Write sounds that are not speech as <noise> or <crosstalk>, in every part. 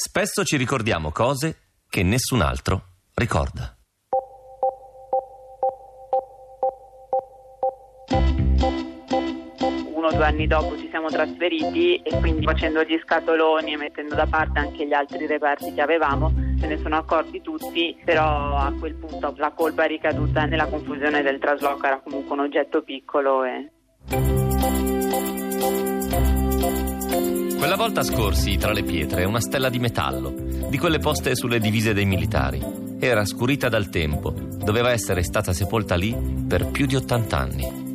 Spesso ci ricordiamo cose che nessun altro ricorda. uno o due anni dopo ci siamo trasferiti e quindi facendo gli scatoloni e mettendo da parte anche gli altri reperti che avevamo se ne sono accorti tutti, però a quel punto la colpa è ricaduta nella confusione del trasloco, era comunque un oggetto piccolo e... Quella volta scorsi tra le pietre una stella di metallo, di quelle poste sulle divise dei militari. Era scurita dal tempo, doveva essere stata sepolta lì per più di 80 anni.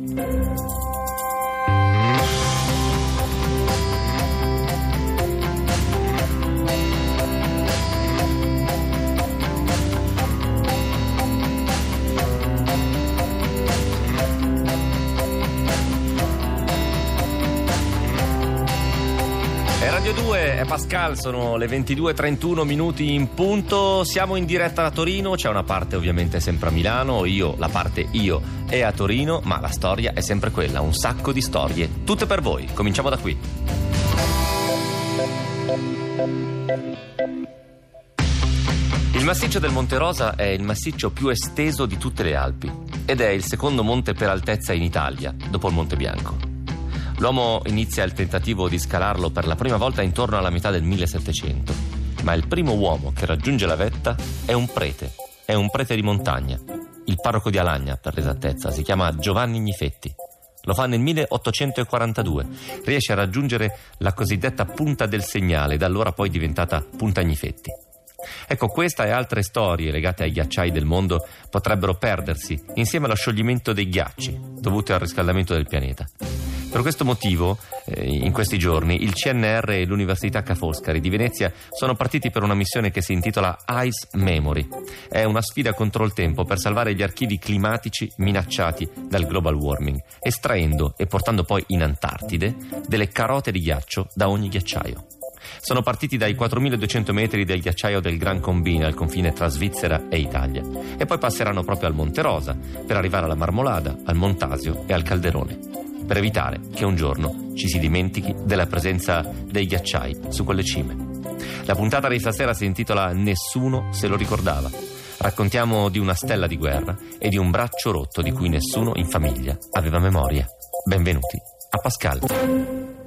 2, è Pascal, sono le 22.31 minuti in punto, siamo in diretta da Torino, c'è una parte ovviamente sempre a Milano, io, la parte io è a Torino, ma la storia è sempre quella, un sacco di storie, tutte per voi, cominciamo da qui. Il massiccio del Monte Rosa è il massiccio più esteso di tutte le Alpi ed è il secondo monte per altezza in Italia, dopo il Monte Bianco. L'uomo inizia il tentativo di scalarlo per la prima volta intorno alla metà del 1700, ma il primo uomo che raggiunge la vetta è un prete, è un prete di montagna, il parroco di Alagna per l'esattezza, si chiama Giovanni Gnifetti. Lo fa nel 1842, riesce a raggiungere la cosiddetta punta del segnale, da allora poi diventata punta Gnifetti. Ecco, questa e altre storie legate ai ghiacciai del mondo potrebbero perdersi insieme allo scioglimento dei ghiacci dovuti al riscaldamento del pianeta. Per questo motivo, eh, in questi giorni, il CNR e l'Università Ca' Foscari di Venezia sono partiti per una missione che si intitola Ice Memory. È una sfida contro il tempo per salvare gli archivi climatici minacciati dal global warming, estraendo e portando poi in Antartide delle carote di ghiaccio da ogni ghiacciaio. Sono partiti dai 4200 metri del ghiacciaio del Gran Combina al confine tra Svizzera e Italia e poi passeranno proprio al Monte Rosa per arrivare alla Marmolada, al Montasio e al Calderone per evitare che un giorno ci si dimentichi della presenza dei ghiacciai su quelle cime. La puntata di stasera si intitola Nessuno se lo ricordava. Raccontiamo di una stella di guerra e di un braccio rotto di cui nessuno in famiglia aveva memoria. Benvenuti a Pascal.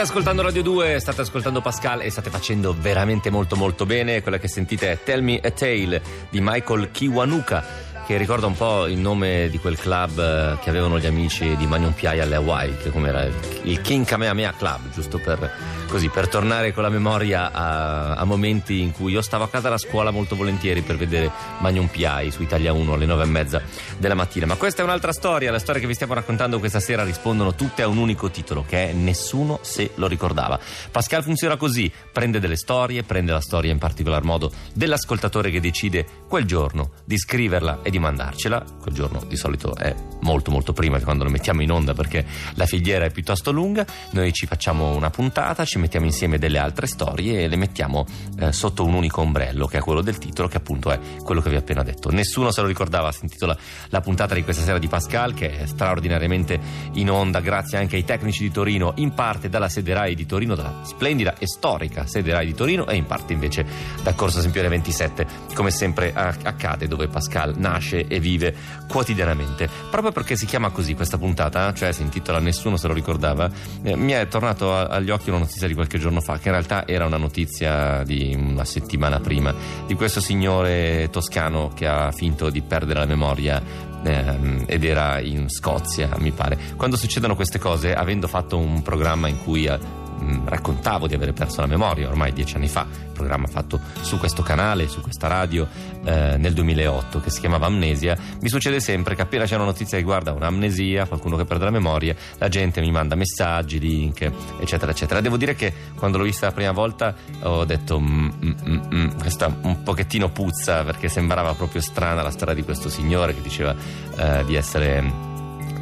State ascoltando Radio 2, state ascoltando Pascal e state facendo veramente molto molto bene. Quella che sentite è Tell Me a Tale di Michael Kiwanuka che ricorda un po' il nome di quel club eh, che avevano gli amici di Magnum P.I. alle Hawaii, che come era il King Kamehameha Club, giusto per, così, per tornare con la memoria a, a, momenti in cui io stavo a casa alla scuola molto volentieri per vedere Magnum P.I. su Italia 1 alle nove e mezza della mattina. Ma questa è un'altra storia, la storia che vi stiamo raccontando questa sera rispondono tutte a un unico titolo, che è Nessuno se lo ricordava. Pascal funziona così, prende delle storie, prende la storia in particolar modo dell'ascoltatore che decide quel giorno di scriverla e di mandarcela. Quel giorno di solito è molto molto prima di quando lo mettiamo in onda perché la filiera è piuttosto lunga. Noi ci facciamo una puntata, ci mettiamo insieme delle altre storie e le mettiamo eh, sotto un unico ombrello che è quello del titolo che appunto è quello che vi ho appena detto. Nessuno se lo ricordava, si intitola la puntata di questa sera di Pascal che è straordinariamente in onda grazie anche ai tecnici di Torino, in parte dalla sede RAI di Torino, dalla splendida e storica sede RAI di Torino e in parte invece da Corso Sempione 27 come sempre accade dove Pascal nasce nasce e vive quotidianamente. Proprio perché si chiama così questa puntata, cioè si intitola Nessuno se lo ricordava, eh, mi è tornato a, agli occhi una notizia di qualche giorno fa, che in realtà era una notizia di una settimana prima, di questo signore toscano che ha finto di perdere la memoria ehm, ed era in Scozia, mi pare. Quando succedono queste cose, avendo fatto un programma in cui raccontavo di avere perso la memoria ormai dieci anni fa, programma fatto su questo canale, su questa radio eh, nel 2008 che si chiamava Amnesia, mi succede sempre che appena c'è una notizia che riguarda un'amnesia, qualcuno che perde la memoria, la gente mi manda messaggi, link, eccetera, eccetera. Devo dire che quando l'ho vista la prima volta ho detto mm, mm, mm questa un pochettino puzza perché sembrava proprio strana la storia di questo signore che diceva eh, di essere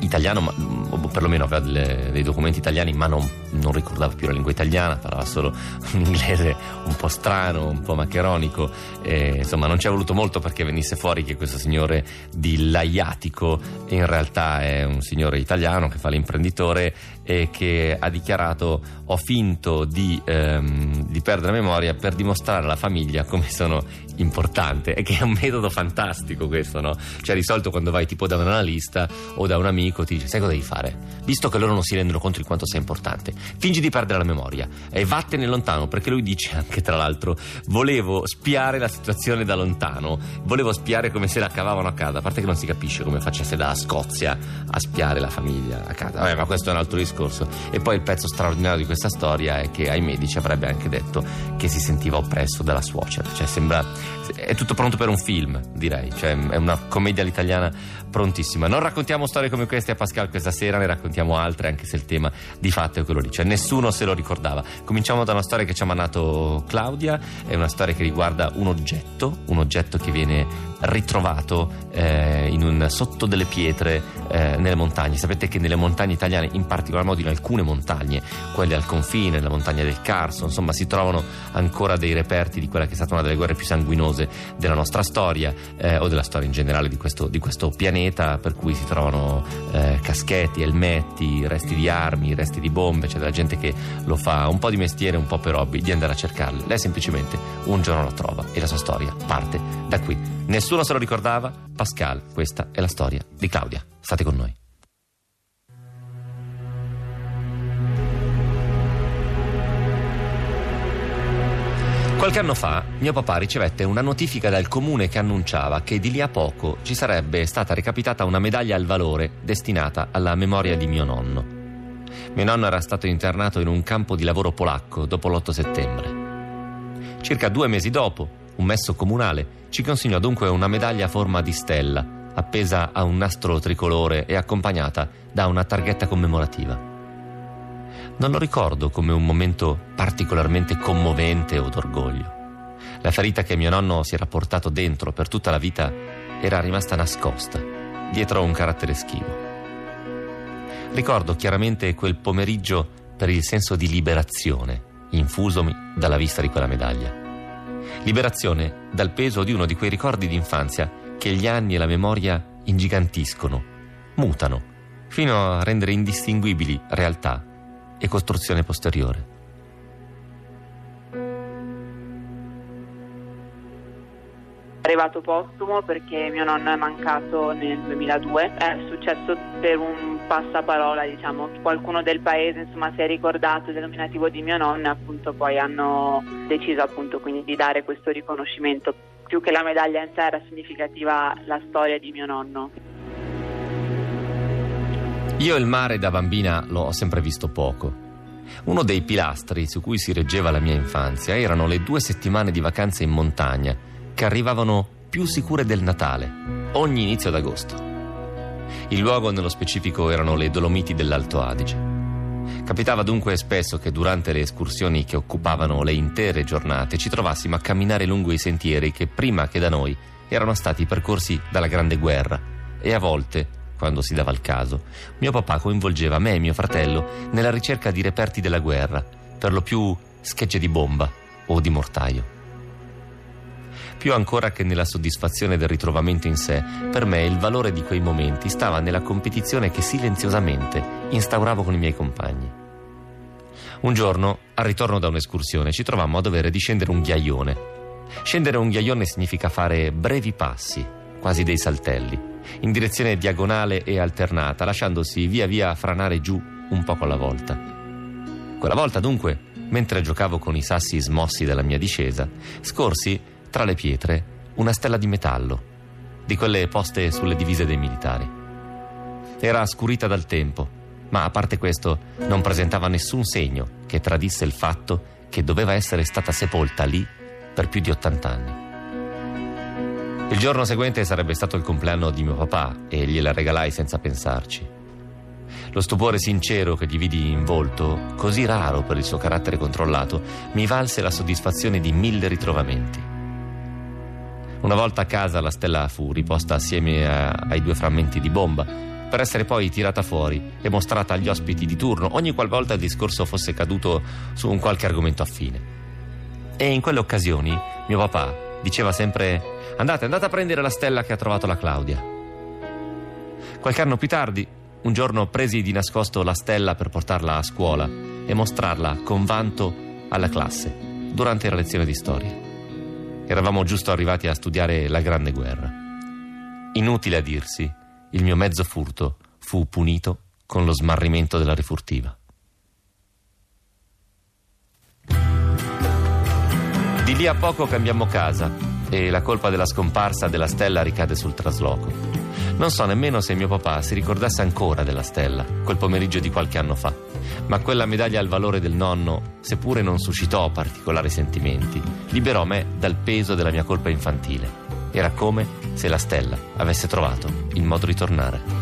italiano, ma, o perlomeno aveva delle, dei documenti italiani, ma non, non, ricordava più la lingua italiana, parlava solo <laughs> un inglese un po' strano, un po' maccheronico. E, insomma, non ci è voluto molto perché venisse fuori che questo signore di Laiatico in realtà è un signore italiano che fa l'imprenditore e che ha dichiarato ho finto di, ehm, di perdere la memoria per dimostrare alla famiglia come sono importante e che è un metodo fantastico questo, no? Cioè di solito quando vai tipo da un analista o da un amico ti dice sai cosa devi fare? Visto che loro non si rendono conto di quanto sei importante, fingi di perdere la memoria e vattene lontano perché lui dice anche tra l'altro volevo spiare la situazione da lontano, volevo spiare come se la cavavano a casa, a parte che non si capisce come facesse da Scozia a spiare la famiglia a casa, Vabbè, ma questo è un altro discorso. E poi il pezzo straordinario di questa storia è che ai medici avrebbe anche detto che si sentiva oppresso dalla suocera, cioè sembra è tutto pronto per un film, direi. Cioè, è una commedia all'italiana prontissima. Non raccontiamo storie come queste a Pascal questa sera, ne raccontiamo altre, anche se il tema di fatto è quello lì. Cioè, nessuno se lo ricordava. Cominciamo da una storia che ci ha mandato Claudia, è una storia che riguarda un oggetto, un oggetto che viene ritrovato eh, un, sotto delle pietre eh, nelle montagne. Sapete che nelle montagne italiane, in particolar modo in alcune montagne, quelle al confine, la montagna del Carso, insomma, si trovano ancora dei reperti di quella che è stata una delle guerre più sanguinose della nostra storia eh, o della storia in generale di questo, di questo, pianeta, per cui si trovano eh, caschetti, elmetti, resti di armi, resti di bombe, c'è della gente che lo fa un po' di mestiere, un po' per hobby, di andare a cercarle. Lei semplicemente un giorno la trova e la sua storia parte da qui. Nessuno se lo ricordava? Pascal, questa è la storia di Claudia. State con noi. Qualche anno fa mio papà ricevette una notifica dal comune che annunciava che di lì a poco ci sarebbe stata recapitata una medaglia al valore destinata alla memoria di mio nonno. Mio nonno era stato internato in un campo di lavoro polacco dopo l'8 settembre. Circa due mesi dopo, un messo comunale ci consegnò dunque una medaglia a forma di stella, appesa a un nastro tricolore e accompagnata da una targhetta commemorativa. Non lo ricordo come un momento particolarmente commovente o d'orgoglio. La ferita che mio nonno si era portato dentro per tutta la vita era rimasta nascosta, dietro un carattere schivo. Ricordo chiaramente quel pomeriggio per il senso di liberazione infusomi dalla vista di quella medaglia. Liberazione dal peso di uno di quei ricordi d'infanzia che gli anni e la memoria ingigantiscono, mutano, fino a rendere indistinguibili realtà e costruzione posteriore. arrivato postumo perché mio nonno è mancato nel 2002, è successo per un passaparola, diciamo, qualcuno del paese insomma, si è ricordato del nominativo di mio nonno e appunto poi hanno deciso appunto quindi di dare questo riconoscimento. Più che la medaglia in sé era significativa la storia di mio nonno. Io il mare da bambina l'ho sempre visto poco. Uno dei pilastri su cui si reggeva la mia infanzia erano le due settimane di vacanze in montagna che arrivavano più sicure del Natale, ogni inizio d'agosto. Il luogo nello specifico erano le Dolomiti dell'Alto Adige. Capitava dunque spesso che durante le escursioni che occupavano le intere giornate ci trovassimo a camminare lungo i sentieri che prima che da noi erano stati percorsi dalla Grande Guerra e a volte quando si dava il caso, mio papà coinvolgeva me e mio fratello nella ricerca di reperti della guerra, per lo più schegge di bomba o di mortaio. Più ancora che nella soddisfazione del ritrovamento in sé, per me il valore di quei momenti stava nella competizione che silenziosamente instauravo con i miei compagni. Un giorno, al ritorno da un'escursione, ci trovammo a dover discendere un ghiaione. Scendere un ghiaione significa fare brevi passi, quasi dei saltelli in direzione diagonale e alternata, lasciandosi via via franare giù un poco alla volta. Quella volta, dunque, mentre giocavo con i sassi smossi della mia discesa, scorsi tra le pietre una stella di metallo, di quelle poste sulle divise dei militari. Era scurita dal tempo, ma a parte questo non presentava nessun segno che tradisse il fatto che doveva essere stata sepolta lì per più di 80 anni. Il giorno seguente sarebbe stato il compleanno di mio papà e gliela regalai senza pensarci. Lo stupore sincero che gli vidi in volto, così raro per il suo carattere controllato, mi valse la soddisfazione di mille ritrovamenti. Una volta a casa la stella fu riposta assieme a, ai due frammenti di bomba, per essere poi tirata fuori e mostrata agli ospiti di turno ogni qualvolta il discorso fosse caduto su un qualche argomento affine. E in quelle occasioni mio papà diceva sempre Andate, andate a prendere la stella che ha trovato la Claudia. Qualche anno più tardi, un giorno presi di nascosto la stella per portarla a scuola e mostrarla con vanto alla classe durante la lezione di storia. Eravamo giusto arrivati a studiare la Grande Guerra. Inutile a dirsi, il mio mezzo furto fu punito con lo smarrimento della rifurtiva. Di lì a poco cambiamo casa e la colpa della scomparsa della stella ricade sul trasloco. Non so nemmeno se mio papà si ricordasse ancora della stella, quel pomeriggio di qualche anno fa, ma quella medaglia al valore del nonno, seppure non suscitò particolari sentimenti, liberò me dal peso della mia colpa infantile. Era come se la stella avesse trovato il modo di tornare.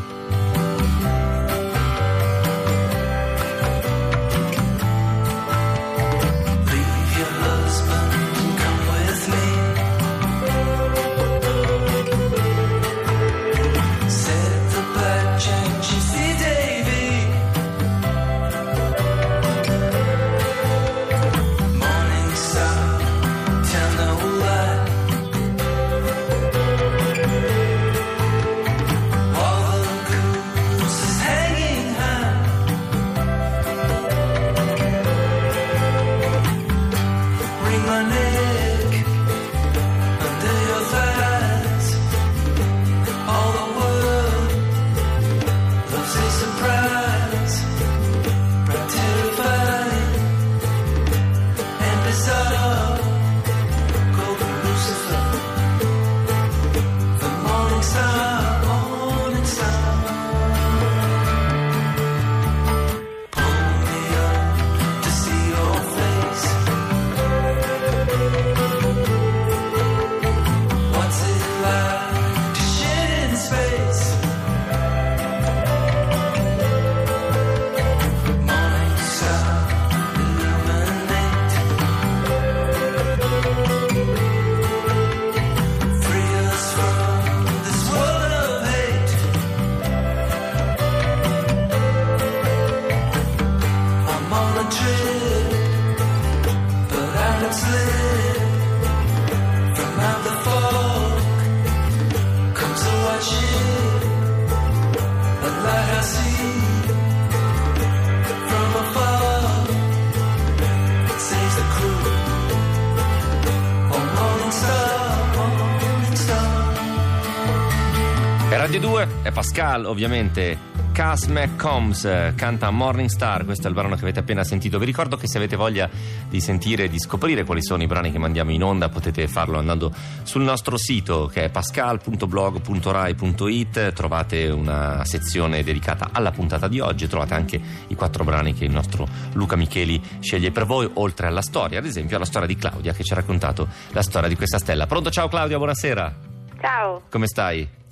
Pascal, ovviamente. Cass McCombs canta Morning Star, questo è il brano che avete appena sentito. Vi ricordo che se avete voglia di sentire e di scoprire quali sono i brani che mandiamo in onda, potete farlo andando sul nostro sito che è pascal.blog.rai.it. Trovate una sezione dedicata alla puntata di oggi, trovate anche i quattro brani che il nostro Luca Micheli sceglie per voi, oltre alla storia, ad esempio alla storia di Claudia che ci ha raccontato la storia di questa stella. Pronto? Ciao Claudia, buonasera. Ciao, Come stai?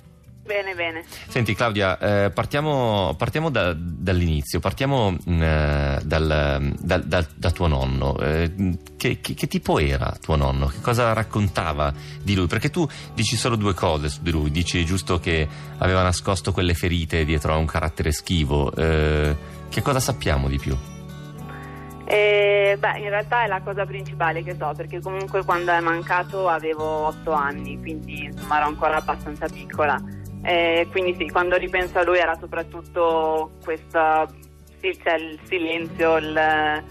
Bene, bene. Senti Claudia, eh, partiamo, partiamo da- dall'inizio, partiamo mh, eh, dal, dal- dal- da tuo nonno. Eh, che, che- che tipo era tuo nonno? Che cosa raccontava di lui? Perché tu dici solo due cose su di lui, dici giusto che aveva nascosto quelle ferite dietro a un carattere schivo. Eh, che cosa sappiamo di più? Eh, beh, in realtà è la cosa principale che so, perché comunque quando è mancato avevo otto anni, quindi insomma ero ancora abbastanza piccola. Eh, quindi sì, quando ripenso a lui era soprattutto questo, sì, c'è il silenzio, il,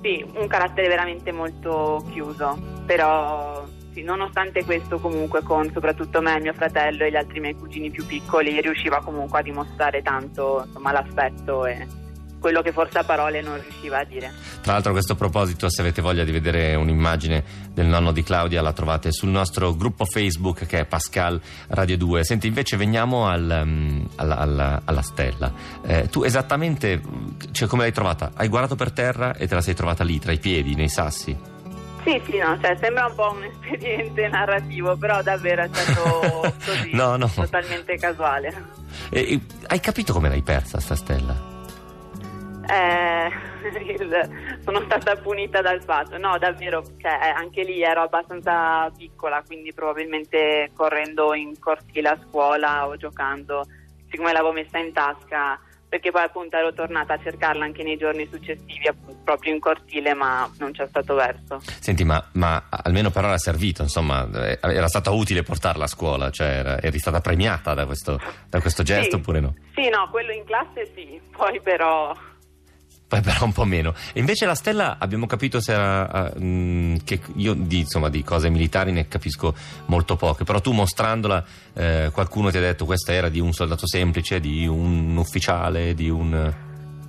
sì, un carattere veramente molto chiuso, però sì, nonostante questo comunque con soprattutto me, mio fratello e gli altri miei cugini più piccoli riusciva comunque a dimostrare tanto insomma, l'affetto e quello che forse a parole non riusciva a dire. Tra l'altro a questo proposito, se avete voglia di vedere un'immagine del nonno di Claudia, la trovate sul nostro gruppo Facebook che è Pascal Radio 2. Senti, invece veniamo al, mm, alla, alla- alla stella. Eh, tu esattamente, cioè come l'hai trovata? Hai guardato per terra e te la sei trovata lì, tra i piedi, nei sassi? Sì, sì, no, cioè sembra un po' un espediente narrativo, però davvero è stato <laughs> così, No, no. totalmente casuale. E- e hai capito come l'hai persa sta stella? Eh, <laughs> il- sono stata punita dal fatto, no, davvero, cioè, eh, anche lì ero abbastanza piccola, quindi probabilmente correndo in cortile a scuola o giocando, siccome l'avevo messa in tasca, perché poi appunto ero tornata a cercarla anche nei giorni successivi, proprio in cortile, ma non c'è stato verso. Senti, ma, ma almeno però era servito, insomma, eh, era stato utile portarla a scuola, cioè era- eri stata premiata da questo, da questo gesto Sì. oppure no? Sì, no, quello in classe sì, poi però... Poi però un po' meno. E invece la stella abbiamo capito se era. mm, che io di, insomma, di cose militari ne capisco molto poche. Però tu mostrandola, eh, qualcuno ti ha detto questa era di un soldato semplice, di un ufficiale, di un.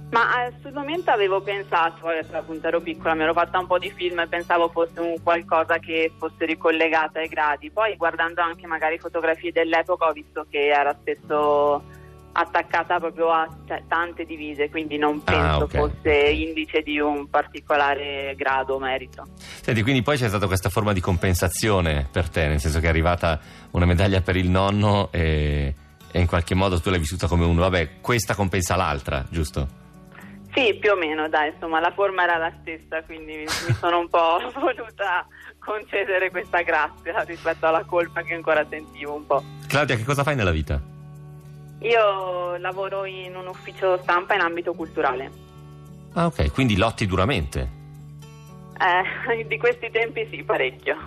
Ma eh, sul momento avevo pensato, adesso appunto ero piccola, mi ero fatta un po' di film e pensavo fosse un qualcosa che fosse ricollegata ai gradi. Poi guardando anche magari fotografie dell'epoca ho visto che era spesso attaccata proprio a cioè, tante divise, quindi non penso Ah, ok. fosse indice di un particolare grado o merito. Senti, quindi poi c'è stata questa forma di compensazione per te, nel senso che è arrivata una medaglia per il nonno e, e in qualche modo tu l'hai vissuta come uno. Vabbè, questa compensa l'altra, giusto? Sì, più o meno, dai, insomma, la forma era la stessa, quindi mi, mi sono un po' <laughs> voluta concedere questa grazia rispetto alla colpa che ancora sentivo un po'. Claudia, che cosa fai nella vita? Io lavoro in un ufficio stampa in ambito culturale. Ah, ok, quindi lotti duramente. Eh, <laughs> di questi tempi sì, parecchio.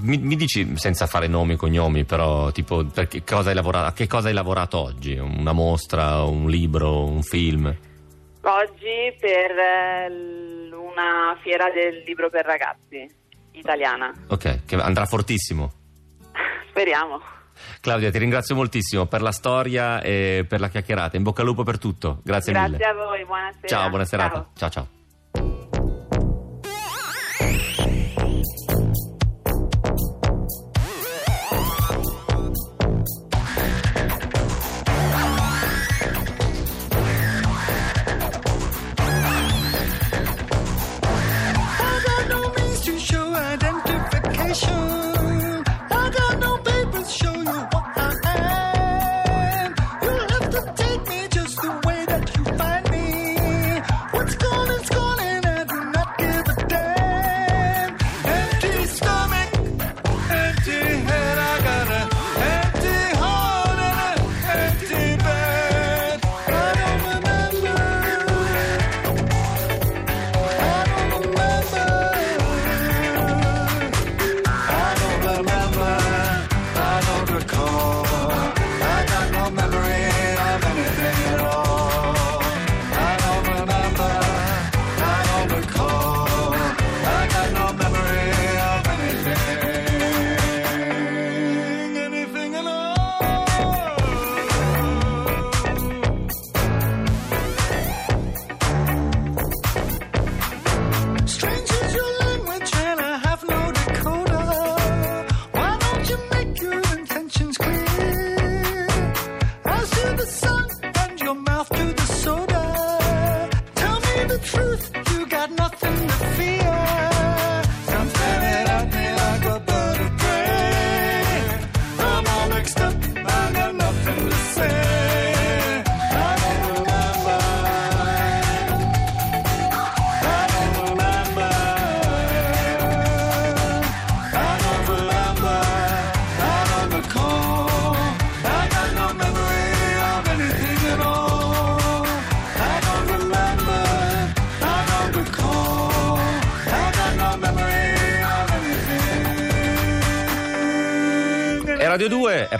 Mi, mi dici senza fare nomi e cognomi, però tipo che cosa hai lavorato, a che cosa hai lavorato oggi? Una mostra, un libro, un film? Oggi per eh, una fiera del libro per ragazzi italiana. Ok, che andrà fortissimo. <laughs> Speriamo. Claudia, ti ringrazio moltissimo per la storia e per la chiacchierata. In bocca al lupo per tutto. Grazie, Grazie mille. a voi, buonasera. Ciao, buona serata. Ciao. ciao. ciao.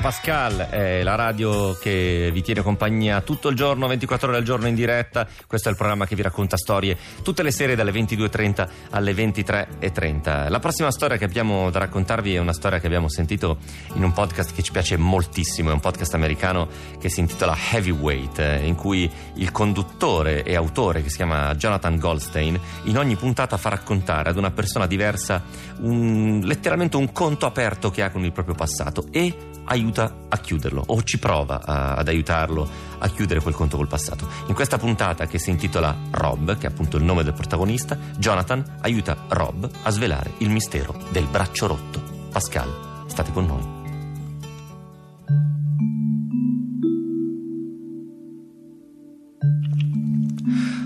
Pascal, è la radio che vi tiene compagnia tutto il giorno, 24 ore al giorno in diretta. Questo è il programma che vi racconta storie tutte le sere dalle 22.30 alle 23.30. La prossima storia che abbiamo da raccontarvi è una storia che abbiamo sentito in un podcast che ci piace moltissimo, è un podcast americano che si intitola Heavyweight, eh, in cui il conduttore e autore che si chiama Jonathan Goldstein in ogni puntata fa raccontare ad una persona diversa un- letteralmente un conto aperto che ha con il proprio passato e aiuta a chiuderlo o ci prova a- ad aiutarlo a chiudere quel conto col passato. In questa puntata che si intitola Rob, che è appunto il nome del protagonista, Jonathan aiuta Rob a svelare il mistero del braccio rotto. Pascal, state con noi.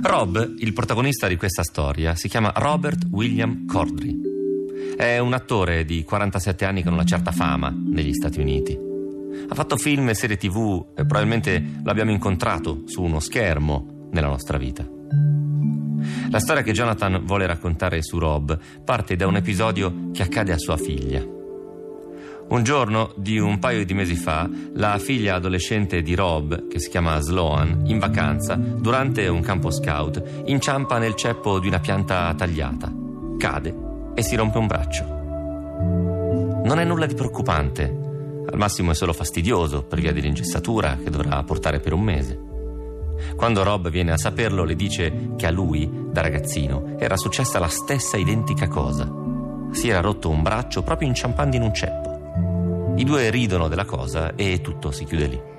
Rob, il protagonista di questa storia, si chiama Robert William Cordry. È un attore di 47 anni con una certa fama negli Stati Uniti. Ha fatto film e serie tv e probabilmente l'abbiamo incontrato su uno schermo nella nostra vita. La storia che Jonathan vuole raccontare su Rob parte da un episodio che accade a sua figlia. Un giorno di un paio di mesi fa, la figlia adolescente di Rob, che si chiama Sloan, in vacanza, durante un campo scout, inciampa nel ceppo di una pianta tagliata, cade e si rompe un braccio. Non è nulla di preoccupante, al massimo è solo fastidioso per via dell'ingessatura che dovrà portare per un mese. Quando Rob viene a saperlo, le dice che a lui, da ragazzino, era successa la stessa identica cosa. Si era rotto un braccio proprio inciampando in un ceppo. I due ridono della cosa e tutto si chiude lì.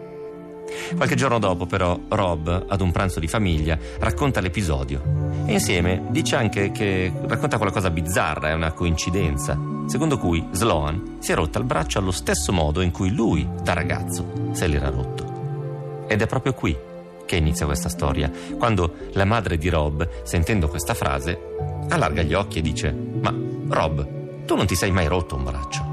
Qualche giorno dopo, però, Rob, ad un pranzo di famiglia, racconta l'episodio. E insieme dice anche che racconta qualcosa bizzarra, è una coincidenza, secondo cui Sloan si è rotta il braccio allo stesso modo in cui lui, da ragazzo, se l'era rotto. Ed è proprio qui che inizia questa storia, quando la madre di Rob, sentendo questa frase, allarga gli occhi e dice: Ma Rob, tu non ti sei mai rotto un braccio?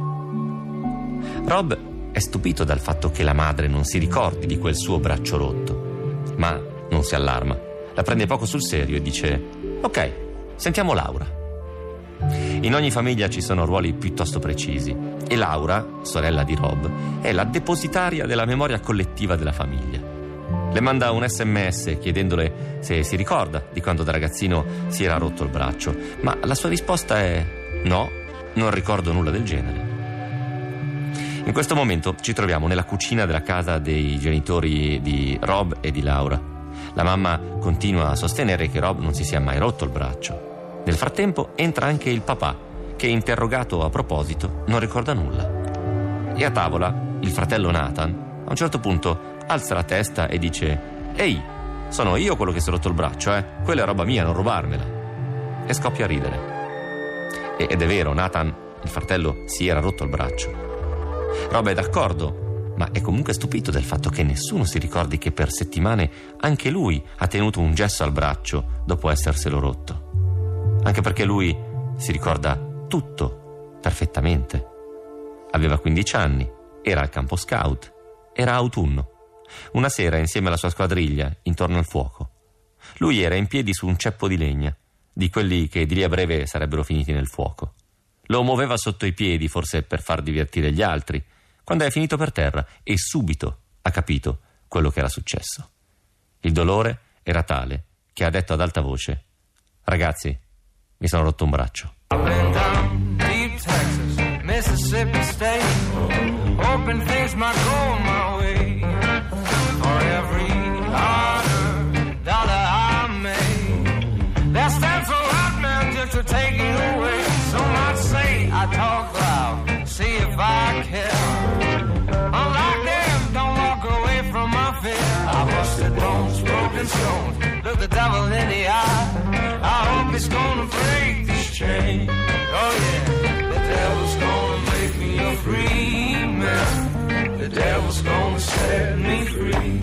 Rob è stupito dal fatto che la madre non si ricordi di quel suo braccio rotto, ma non si allarma. La prende poco sul serio e dice: Ok, sentiamo Laura. In ogni famiglia ci sono ruoli piuttosto precisi e Laura, sorella di Rob, è la depositaria della memoria collettiva della famiglia. Le manda un sms chiedendole se si ricorda di quando da ragazzino si era rotto il braccio, ma la sua risposta è no, non ricordo nulla del genere. In questo momento ci troviamo nella cucina della casa dei genitori di Rob e di Laura. La mamma continua a sostenere che Rob non si sia mai rotto il braccio. Nel frattempo entra anche il papà, che interrogato a proposito non ricorda nulla. E a tavola il fratello Nathan a un certo punto alza la testa e dice Ehi, sono io quello che si è rotto il braccio, eh? Quella è roba mia, non rubarmela. E scoppia a ridere. Ed è vero, Nathan, il fratello, si era rotto il braccio. Rob è d'accordo, ma è comunque stupito del fatto che nessuno si ricordi che per settimane anche lui ha tenuto un gesso al braccio dopo esserselo rotto. Anche perché lui si ricorda tutto perfettamente. Aveva 15 anni, era al campo scout, era autunno. Una sera, insieme alla sua squadriglia, intorno al fuoco. Lui era in piedi su un ceppo di legna, di quelli che di lì a breve sarebbero finiti nel fuoco. Lo muoveva sotto i piedi, forse per far divertire gli altri, quando è finito per terra e subito ha capito quello che era successo. Il dolore era tale che ha detto ad alta voce: Ragazzi, mi sono rotto un braccio. Mississippi State, hoping things my way. Hope gonna break this chain. Oh yeah, the devil's gonna make me a free man. The devil's gonna set me free.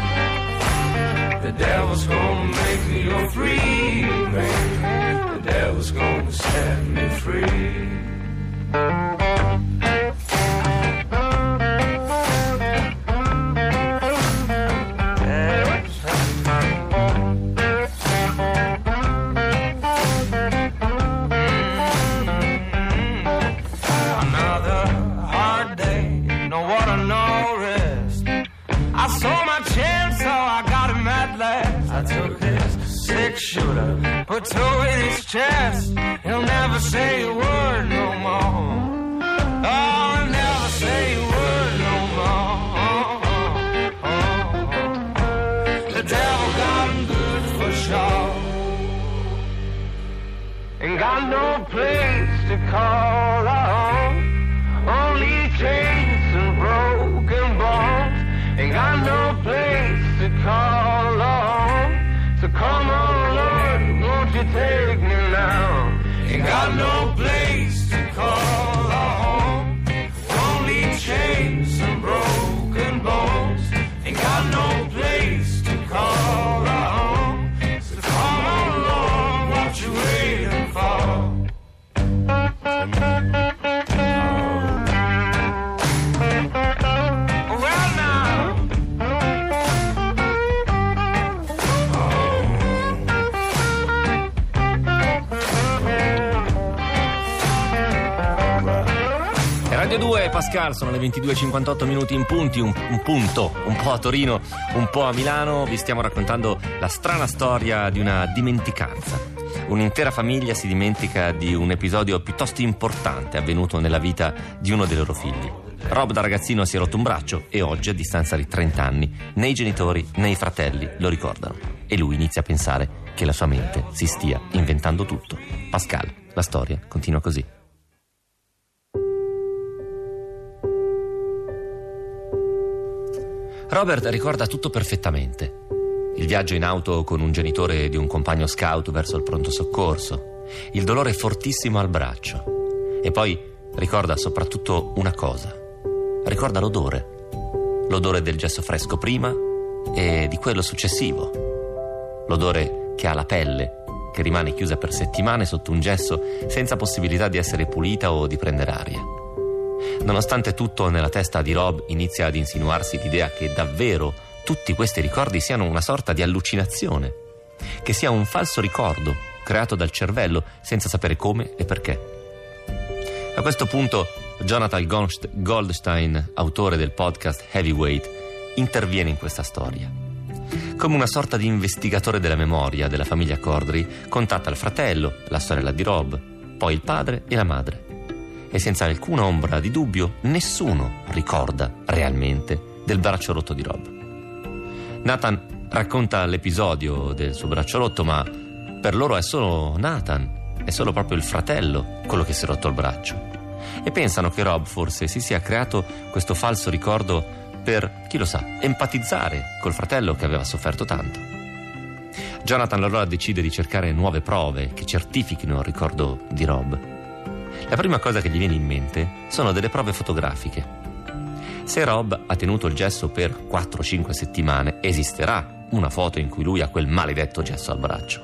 The devil's gonna make me a free man. The devil's gonna set me free. 22.58 minuti in punti, un, un punto, un po' a Torino, un po' a Milano. Vi stiamo raccontando la strana storia di una dimenticanza. Un'intera famiglia si dimentica di un episodio piuttosto importante avvenuto nella vita di uno dei loro figli. Rob da ragazzino si è rotto un braccio e oggi, a distanza di 30 anni, né i genitori né i fratelli lo ricordano. E lui inizia a pensare che la sua mente si stia inventando tutto. Pascal, la storia continua così. Robert ricorda tutto perfettamente. Il viaggio in auto con un genitore di un compagno scout verso il pronto soccorso, il dolore fortissimo al braccio. E poi ricorda soprattutto una cosa. Ricorda l'odore. L'odore del gesso fresco prima e di quello successivo. L'odore che ha la pelle, che rimane chiusa per settimane sotto un gesso senza possibilità di essere pulita o di prendere aria. Nonostante tutto, nella testa di Rob inizia ad insinuarsi l'idea che davvero tutti questi ricordi siano una sorta di allucinazione, che sia un falso ricordo creato dal cervello senza sapere come e perché. A questo punto Jonathan Goldstein, autore del podcast Heavyweight, interviene in questa storia. Come una sorta di investigatore della memoria della famiglia Cordry, contatta il fratello, la sorella di Rob, poi il padre e la madre. E senza alcuna ombra di dubbio, nessuno ricorda realmente del braccio rotto di Rob. Nathan racconta l'episodio del suo braccio rotto, ma per loro è solo Nathan, è solo proprio il fratello quello che si è rotto il braccio. E pensano che Rob forse si sia creato questo falso ricordo per, chi lo sa, empatizzare col fratello che aveva sofferto tanto. Jonathan allora decide di cercare nuove prove che certifichino il ricordo di Rob. La prima cosa che gli viene in mente sono delle prove fotografiche. Se Rob ha tenuto il gesso per 4-5 settimane, esisterà una foto in cui lui ha quel maledetto gesso al braccio.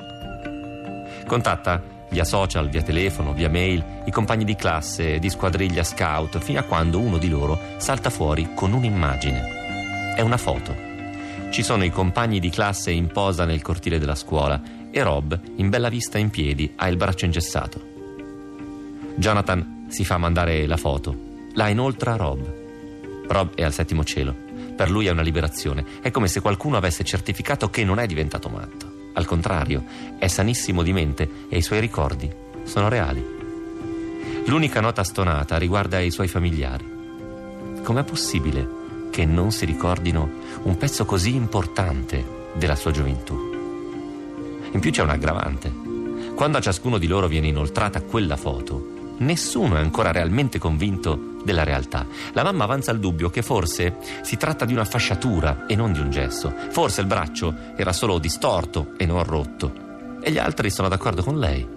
Contatta via social, via telefono, via mail, i compagni di classe, di squadriglia scout, fino a quando uno di loro salta fuori con un'immagine. È una foto. Ci sono i compagni di classe in posa nel cortile della scuola e Rob, in bella vista in piedi, ha il braccio ingessato. Jonathan si fa mandare la foto. La inoltra Rob. Rob è al settimo cielo. Per lui è una liberazione. È come se qualcuno avesse certificato che non è diventato matto. Al contrario, è sanissimo di mente e i suoi ricordi sono reali. L'unica nota stonata riguarda i suoi familiari. Com'è possibile che non si ricordino un pezzo così importante della sua gioventù? In più c'è un aggravante. Quando a ciascuno di loro viene inoltrata quella foto, nessuno è ancora realmente convinto della realtà. La mamma avanza il dubbio che forse si tratta di una fasciatura e non di un gesso. Forse il braccio era solo distorto e non rotto. E gli altri sono d'accordo con lei.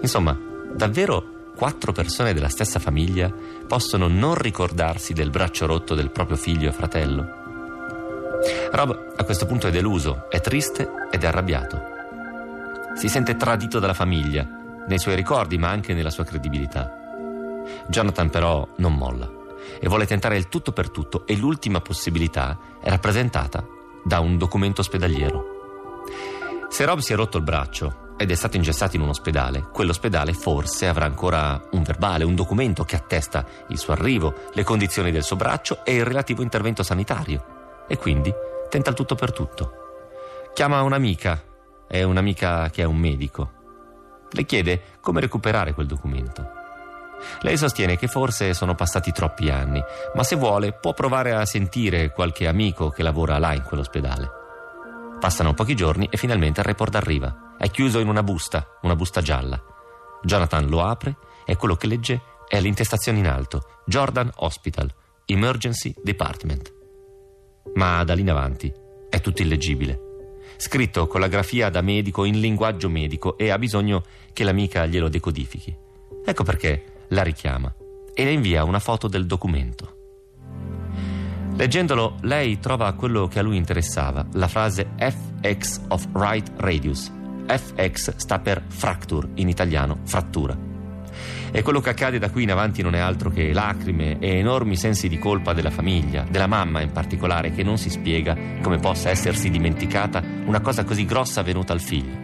Insomma, davvero quattro persone della stessa famiglia possono non ricordarsi del braccio rotto del proprio figlio e fratello? Rob a questo punto è deluso, è triste ed è arrabbiato. Si sente tradito dalla famiglia, nei suoi ricordi ma anche nella sua credibilità. Jonathan però non molla e vuole tentare il tutto per tutto e l'ultima possibilità è rappresentata da un documento ospedaliero. Se Rob si è rotto il braccio ed è stato ingessato in un ospedale, quell'ospedale forse avrà ancora un verbale, un documento che attesta il suo arrivo, le condizioni del suo braccio e il relativo intervento sanitario. E quindi tenta il tutto per tutto. Chiama un'amica, è un'amica che è un medico. Le chiede come recuperare quel documento. Lei sostiene che forse sono passati troppi anni, ma se vuole può provare a sentire qualche amico che lavora là in quell'ospedale. Passano pochi giorni e finalmente il report arriva. È chiuso in una busta, una busta gialla. Jonathan lo apre e quello che legge è l'intestazione in alto: Jordan Hospital, Emergency Department. Ma da lì in avanti è tutto illeggibile. Scritto con la grafia da medico in linguaggio medico e ha bisogno che l'amica glielo decodifichi. Ecco perché la richiama e le invia una foto del documento. Leggendolo, lei trova quello che a lui interessava, la frase FX of right radius. FX sta per fracture, in italiano frattura. E quello che accade da qui in avanti non è altro che lacrime e enormi sensi di colpa della famiglia, della mamma in particolare, che non si spiega come possa essersi dimenticata una cosa così grossa avvenuta al figlio.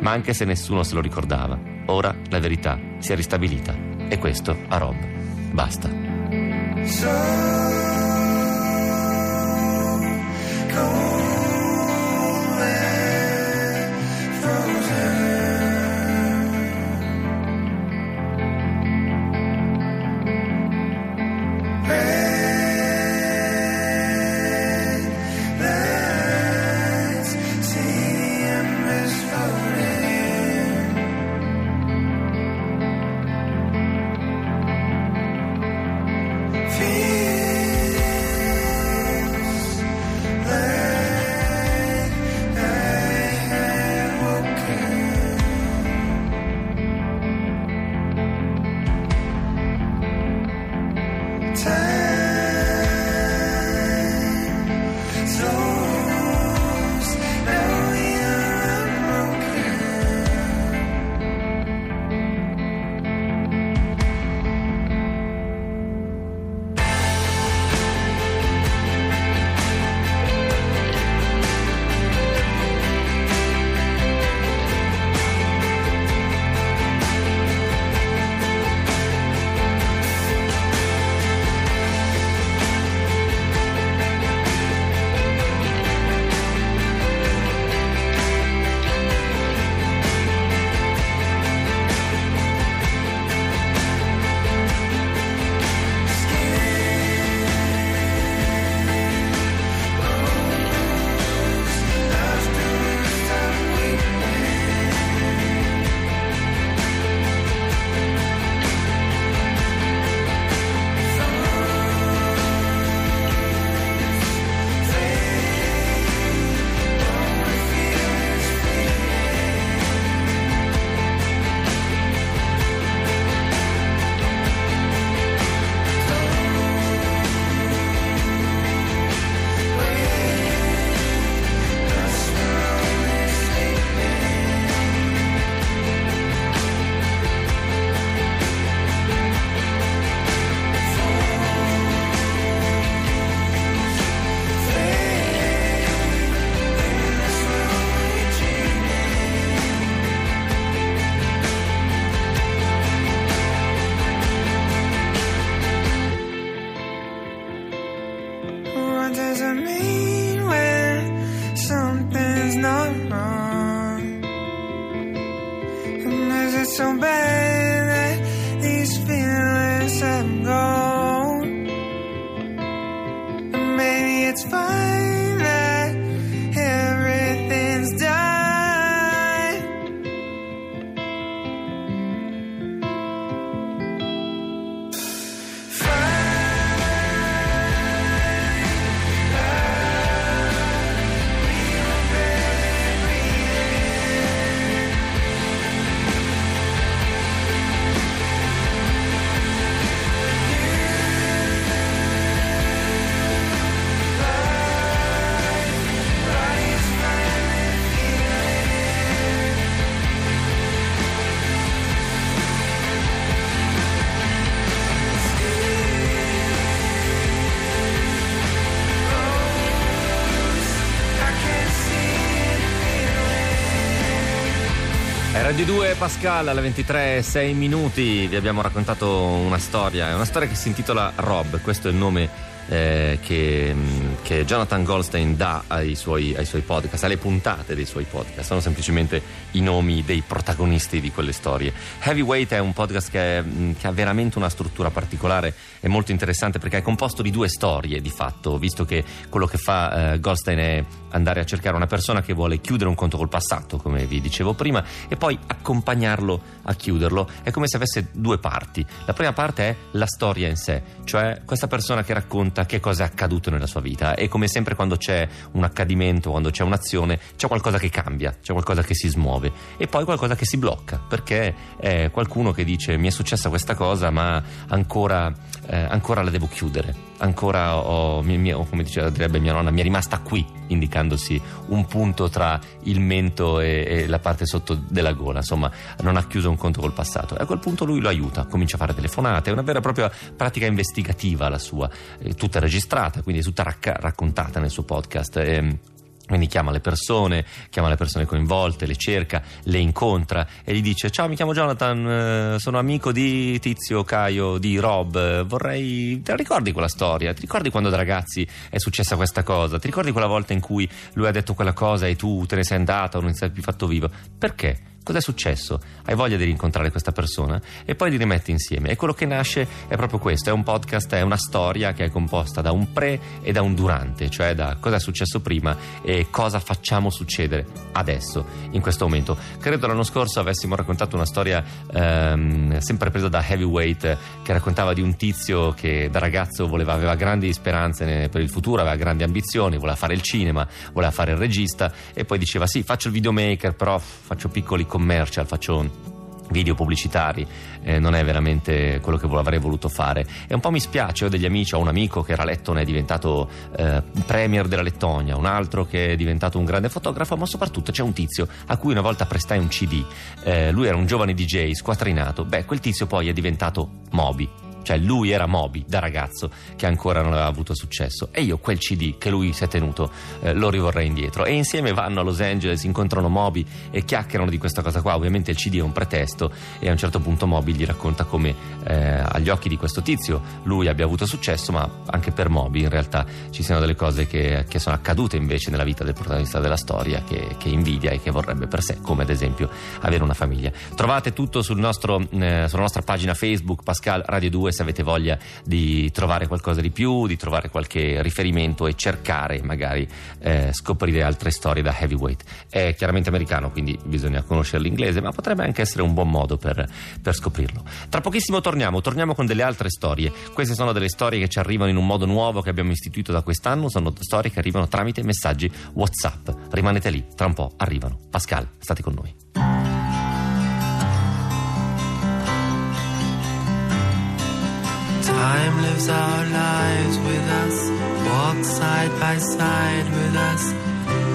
Ma anche se nessuno se lo ricordava, ora la verità si è ristabilita. E questo a Rob basta. 22 Pascal alle 23, 6 minuti. Vi abbiamo raccontato una storia. È una storia che si intitola Rob. Questo è il nome eh, che, mh, che Jonathan Goldstein dà ai suoi, ai suoi podcast, alle puntate dei suoi podcast, sono semplicemente i nomi dei protagonisti di quelle storie. Heavyweight è un podcast che, mh, che ha veramente una struttura particolare e molto interessante perché è composto di due storie di fatto, visto che quello che fa eh, Goldstein è andare a cercare una persona che vuole chiudere un conto col passato, come vi dicevo prima, e poi accompagnarlo a chiuderlo. È come se avesse due parti. La prima parte è la storia in sé, cioè questa persona che racconta che cosa è accaduto nella sua vita. E come sempre quando c'è un accadimento, quando c'è un'azione, c'è qualcosa che cambia, c'è qualcosa che si smuove. E poi qualcosa che si blocca, perché è qualcuno che dice mi è successa questa cosa ma ancora, eh, ancora la devo chiudere, ancora ho, come direbbe mia nonna, mi è rimasta qui, indicandosi un punto tra il mento e, e la parte sotto della gola, insomma non ha chiuso un conto col passato e a quel punto lui lo aiuta, comincia a fare telefonate, è una vera e propria pratica investigativa la sua, eh, tutta registrata, quindi è tutta racca- raccontata nel suo podcast. ehm, quindi chiama le persone, chiama le persone coinvolte, le cerca, le incontra e gli dice: Ciao, mi chiamo Jonathan, eh, sono amico di Tizio, Caio, di Rob. Vorrei. Te la ricordi quella storia? Ti ricordi quando da ragazzi è successa questa cosa? Ti ricordi quella volta in cui lui ha detto quella cosa e tu te ne sei andata o non sei più fatto vivo? Perché? Cos'è successo? Hai voglia di rincontrare questa persona e poi li rimetti insieme. E quello che nasce è proprio questo: è un podcast, è una storia che è composta da un pre e da un durante, cioè da cosa è successo prima e cosa facciamo succedere adesso, in questo momento. Credo l'anno scorso avessimo raccontato una storia ehm, sempre presa da Heavyweight che raccontava di un tizio che da ragazzo voleva, aveva grandi speranze per il futuro, aveva grandi ambizioni, voleva fare il cinema, voleva fare il regista e poi diceva sì, faccio il videomaker, però faccio piccoli commercial, faccio video pubblicitari eh, non è veramente quello che avrei voluto fare. E un po' mi spiace ho degli amici ho un amico che era Letton è diventato eh, premier della Lettonia un altro che è diventato un grande fotografo ma soprattutto c'è un tizio a cui una volta prestai un cd Eh, lui era un giovane DJ squattrinato. Beh quel tizio poi è diventato Moby cioè lui era Moby da ragazzo che ancora non aveva avuto successo. E io quel CD che lui si è tenuto eh, lo rivorrei indietro. E insieme vanno a Los Angeles, incontrano Moby e chiacchierano di questa cosa qua. Ovviamente il CD è un pretesto e a un certo punto Moby gli racconta come eh, agli occhi di questo tizio lui abbia avuto successo ma anche per Moby in realtà ci siano delle cose che, che sono accadute invece nella vita del protagonista della storia che, che invidia e che vorrebbe per sé come ad esempio avere una famiglia. Trovate tutto sul nostro, eh, sulla nostra pagina Facebook Pascal Radio 2 se avete voglia di trovare qualcosa di più, di trovare qualche riferimento e cercare magari eh, scoprire altre storie da Heavyweight. È chiaramente americano, quindi bisogna conoscere l'inglese, ma potrebbe anche essere un buon modo per, per scoprirlo. Tra pochissimo torniamo, torniamo con delle altre storie. Queste sono delle storie che ci arrivano in un modo nuovo che abbiamo istituito da quest'anno, sono storie che arrivano tramite messaggi WhatsApp. Rimanete lì, tra un po' arrivano. Pascal, state con noi. Time lives our lives with us, walks side by side with us.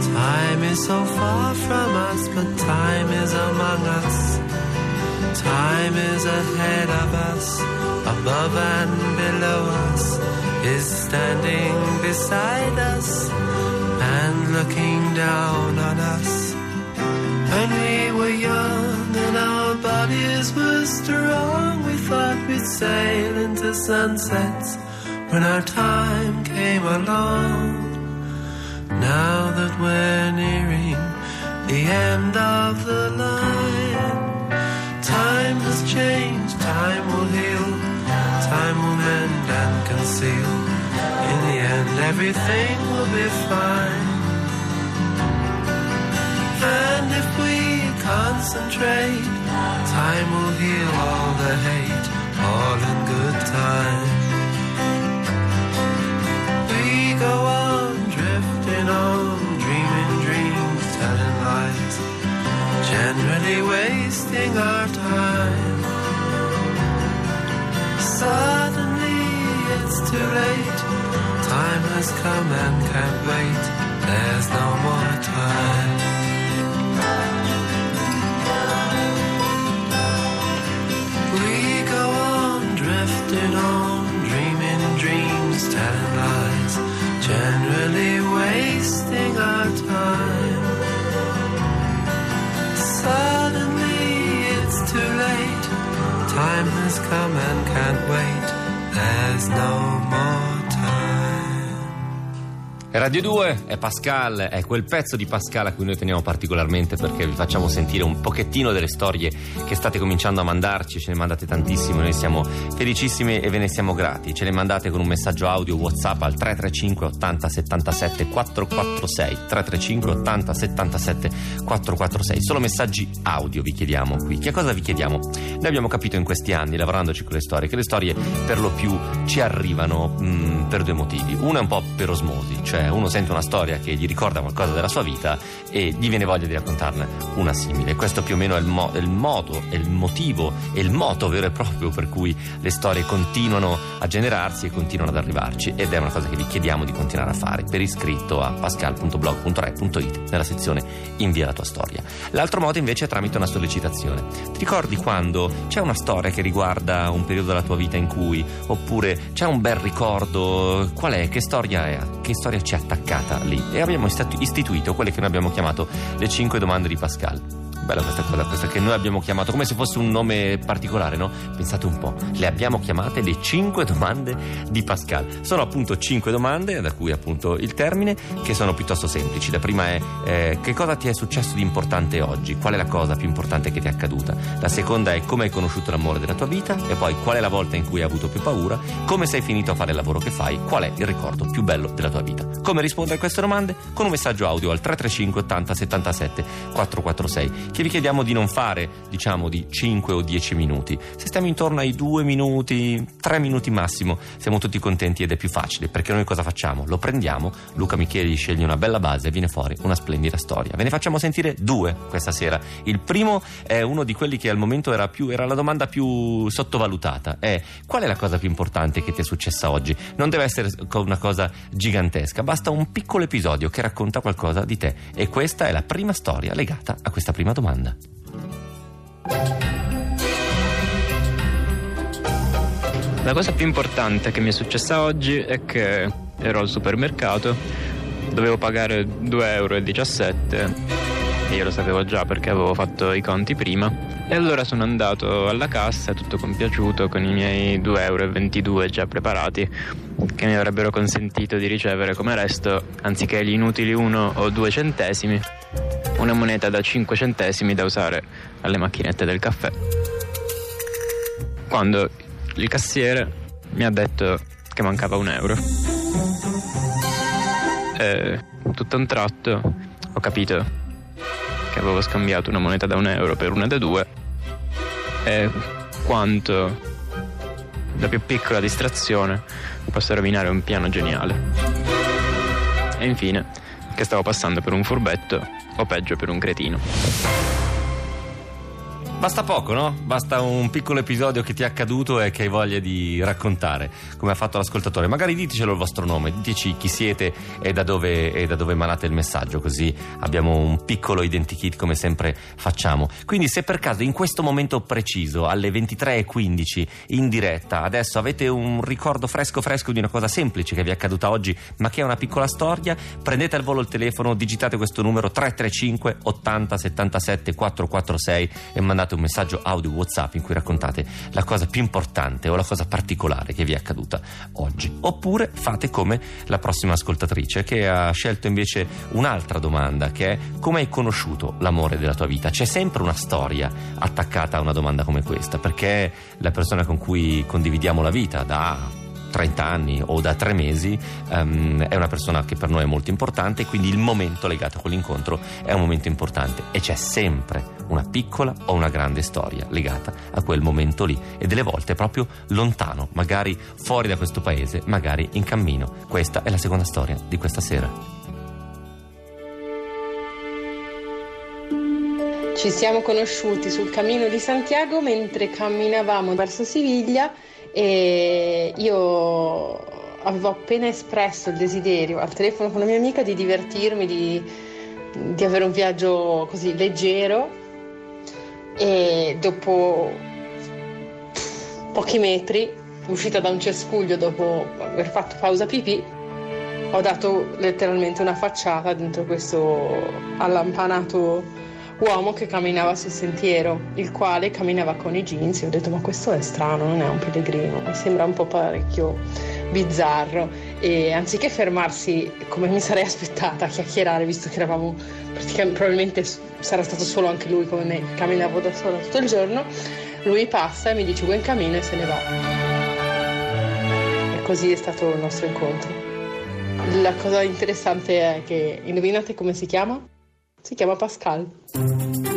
Time is so far from us, but time is among us. Time is ahead of us, above and below us, is standing beside us and looking down on us. When we were young and our bodies were strong, we thought we'd sail into sunsets when our time came along. Now that we're nearing the end of the line, time has changed, time will heal, time will mend and conceal. In the end, everything will be fine. And if we concentrate, time will heal all the hate, all in good time. We go on drifting on, dreaming dreams, telling lies, generally wasting our time. Suddenly it's too late, time has come and can't wait, there's no more time. generally wasting our time. Suddenly it's too late. Time has come and can't wait. There's no more. Radio 2 è Pascal, è quel pezzo di Pascal a cui noi teniamo particolarmente perché vi facciamo sentire un pochettino delle storie che state cominciando a mandarci, ce ne mandate tantissime, noi siamo felicissimi e ve ne siamo grati. Ce le mandate con un messaggio audio WhatsApp al 335 80 77 446 335 80 77 446. Solo messaggi audio vi chiediamo qui. Che cosa vi chiediamo? Noi abbiamo capito in questi anni, lavorandoci con le storie, che le storie per lo più ci arrivano mh, per due motivi. Uno è un po' per osmosi, cioè uno sente una storia che gli ricorda qualcosa della sua vita e gli viene voglia di raccontarne una simile. Questo più o meno è il, mo- il modo, è il motivo, è il moto vero e proprio per cui le storie continuano a generarsi e continuano ad arrivarci ed è una cosa che vi chiediamo di continuare a fare per iscritto a pascal.blog.rai.it nella sezione invia la tua storia. L'altro modo invece è tramite una sollecitazione. Ti ricordi quando c'è una storia che riguarda un periodo della tua vita in cui oppure c'è un bel ricordo, qual è? Che storia è? Che storia c'è attaccata lì? E abbiamo istituito quelle che noi abbiamo chiamato le 5 domande di Pascal. Bella questa cosa, questa che noi abbiamo chiamato come se fosse un nome particolare, no? Pensate un po', le abbiamo chiamate le 5 domande di Pascal. Sono appunto 5 domande, da cui appunto il termine, che sono piuttosto semplici. La prima è eh, che cosa ti è successo di importante oggi? Qual è la cosa più importante che ti è accaduta? La seconda è come hai conosciuto l'amore della tua vita e poi qual è la volta in cui hai avuto più paura? Come sei finito a fare il lavoro che fai? Qual è il ricordo più bello della tua vita? Come rispondere a queste domande? Con un messaggio audio al 335 80 77 446 che vi chiediamo di non fare, diciamo, di 5 o 10 minuti. Se stiamo intorno ai 2 minuti, 3 minuti massimo, siamo tutti contenti ed è più facile, perché noi cosa facciamo? Lo prendiamo, Luca Micheli sceglie una bella base e viene fuori una splendida storia. Ve ne facciamo sentire due questa sera. Il primo è uno di quelli che al momento era, più, era la domanda più sottovalutata, è qual è la cosa più importante che ti è successa oggi? Non deve essere una cosa gigantesca, basta un piccolo episodio che racconta qualcosa di te e questa è la prima storia legata a questa prima domanda. La cosa più importante che mi è successa oggi è che ero al supermercato, dovevo pagare 2,17 euro e io lo sapevo già perché avevo fatto i conti prima. E allora sono andato alla cassa tutto compiaciuto con i miei 2,22 euro già preparati che mi avrebbero consentito di ricevere come resto, anziché gli inutili 1 o 2 centesimi, una moneta da 5 centesimi da usare alle macchinette del caffè. Quando il cassiere mi ha detto che mancava un euro. E tutto un tratto ho capito che avevo scambiato una moneta da un euro per una da due e quanto la più piccola distrazione possa rovinare un piano geniale. E infine che stavo passando per un furbetto o peggio per un cretino. Basta poco, no? Basta un piccolo episodio che ti è accaduto e che hai voglia di raccontare, come ha fatto l'ascoltatore. Magari ditecelo il vostro nome, diteci chi siete e da dove, e da dove emanate il messaggio, così abbiamo un piccolo identikit come sempre facciamo. Quindi se per caso in questo momento preciso, alle 23.15 in diretta, adesso avete un ricordo fresco fresco di una cosa semplice che vi è accaduta oggi, ma che è una piccola storia, prendete al volo il telefono, digitate questo numero 335 80 77 446 e mandate un messaggio audio WhatsApp in cui raccontate la cosa più importante o la cosa particolare che vi è accaduta oggi. Oppure fate come la prossima ascoltatrice che ha scelto invece un'altra domanda che è come hai conosciuto l'amore della tua vita? C'è sempre una storia attaccata a una domanda come questa perché la persona con cui condividiamo la vita da 30 anni o da tre mesi ehm, è una persona che per noi è molto importante quindi il momento legato a quell'incontro è un momento importante e c'è sempre una piccola o una grande storia legata a quel momento lì e delle volte proprio lontano, magari fuori da questo paese, magari in cammino. Questa è la seconda storia di questa sera. Ci siamo conosciuti sul cammino di Santiago mentre camminavamo verso Siviglia e io avevo appena espresso il desiderio al telefono con una mia amica di divertirmi, di, di avere un viaggio così leggero. E dopo pochi metri, uscita da un cespuglio dopo aver fatto pausa pipì, ho dato letteralmente una facciata dentro questo allampanato uomo che camminava sul sentiero, il quale camminava con i jeans. Io ho detto, ma questo è strano, non è un pellegrino, mi sembra un po' parecchio bizzarro. E anziché fermarsi come mi sarei aspettata a chiacchierare, visto che eravamo praticamente, probabilmente sarà stato solo anche lui come me, camminavo da sola tutto il giorno, lui passa e mi dice buon cammino e se ne va. E così è stato il nostro incontro. La cosa interessante è che, indovinate come si chiama? Si chiama Pascal.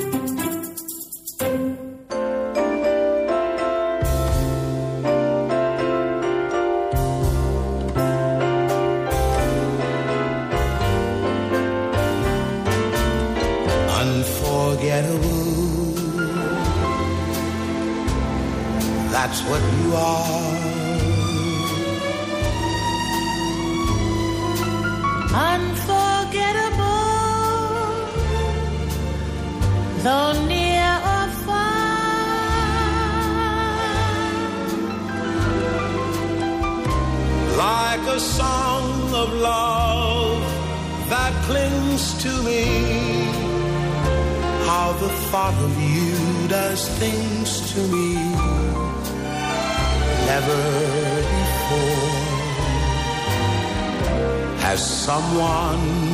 Someone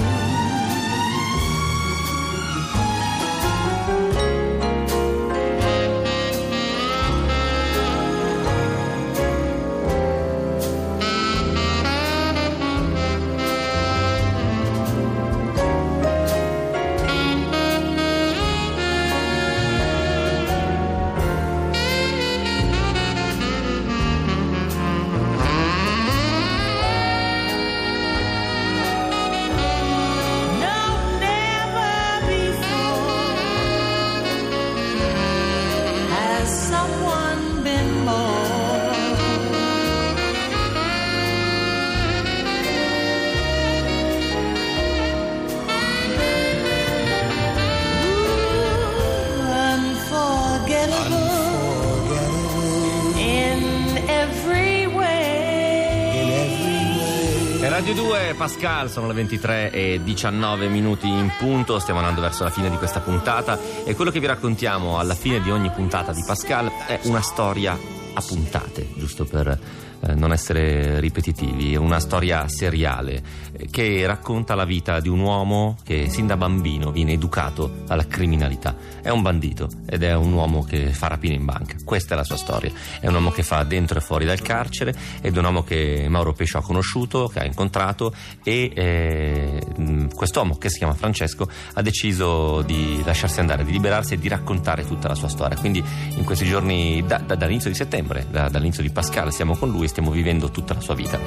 Pascal sono le 23 e 19 minuti in punto, stiamo andando verso la fine di questa puntata e quello che vi raccontiamo alla fine di ogni puntata di Pascal è una storia a puntate, giusto per eh, non essere ripetitivi, una storia seriale eh, che racconta la vita di un uomo che sin da bambino viene educato alla criminalità. È un bandito ed è un uomo che fa rapine in banca. Questa è la sua storia. È un uomo che fa dentro e fuori dal carcere ed è un uomo che Mauro Pescio ha conosciuto, che ha incontrato e eh, mh, quest'uomo che si chiama Francesco ha deciso di lasciarsi andare, di liberarsi e di raccontare tutta la sua storia. Quindi in questi giorni, da- da- dall'inizio di settembre, da- dall'inizio di Pascal, siamo con lui stiamo vivendo tutta la sua vita.